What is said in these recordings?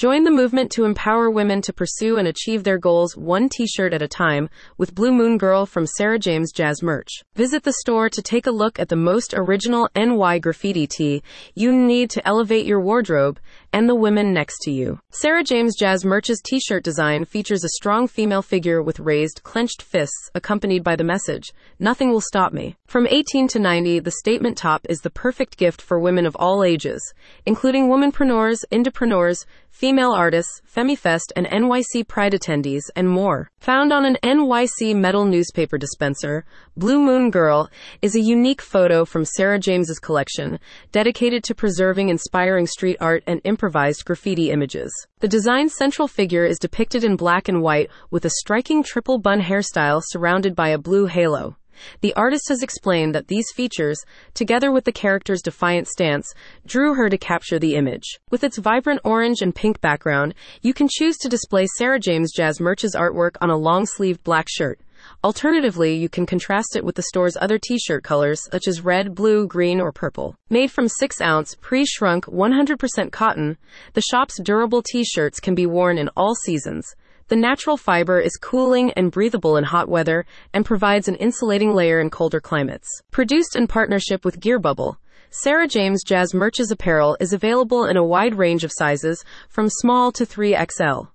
Join the movement to empower women to pursue and achieve their goals one t shirt at a time with Blue Moon Girl from Sarah James Jazz Merch. Visit the store to take a look at the most original NY graffiti tee you need to elevate your wardrobe and the women next to you. Sarah James Jazz Merch's t shirt design features a strong female figure with raised, clenched fists, accompanied by the message, Nothing will stop me. From 18 to 90, the statement top is the perfect gift for women of all ages, including womanpreneurs, indepreneurs, female artists, FemiFest and NYC Pride attendees, and more. Found on an NYC metal newspaper dispenser, Blue Moon Girl is a unique photo from Sarah James's collection, dedicated to preserving inspiring street art and improvised graffiti images. The design's central figure is depicted in black and white with a striking triple bun hairstyle surrounded by a blue halo. The artist has explained that these features, together with the character's defiant stance, drew her to capture the image. With its vibrant orange and pink background, you can choose to display Sarah James Jazz Merch's artwork on a long sleeved black shirt. Alternatively, you can contrast it with the store's other t shirt colors, such as red, blue, green, or purple. Made from 6 ounce, pre shrunk, 100% cotton, the shop's durable t shirts can be worn in all seasons. The natural fiber is cooling and breathable in hot weather and provides an insulating layer in colder climates. Produced in partnership with Gearbubble, Sarah James Jazz Merch's apparel is available in a wide range of sizes from small to 3XL.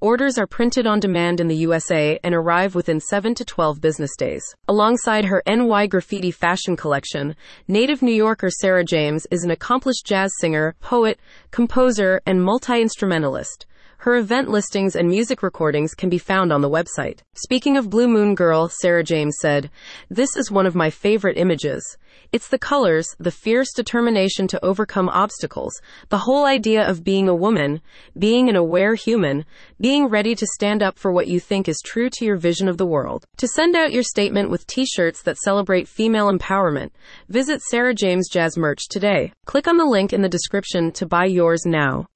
Orders are printed on demand in the USA and arrive within 7 to 12 business days. Alongside her NY Graffiti fashion collection, native New Yorker Sarah James is an accomplished jazz singer, poet, composer, and multi instrumentalist. Her event listings and music recordings can be found on the website. Speaking of Blue Moon Girl, Sarah James said, This is one of my favorite images. It's the colors, the fierce determination to overcome obstacles, the whole idea of being a woman, being an aware human, being ready to stand up for what you think is true to your vision of the world. To send out your statement with t shirts that celebrate female empowerment, visit Sarah James Jazz Merch today. Click on the link in the description to buy yours now.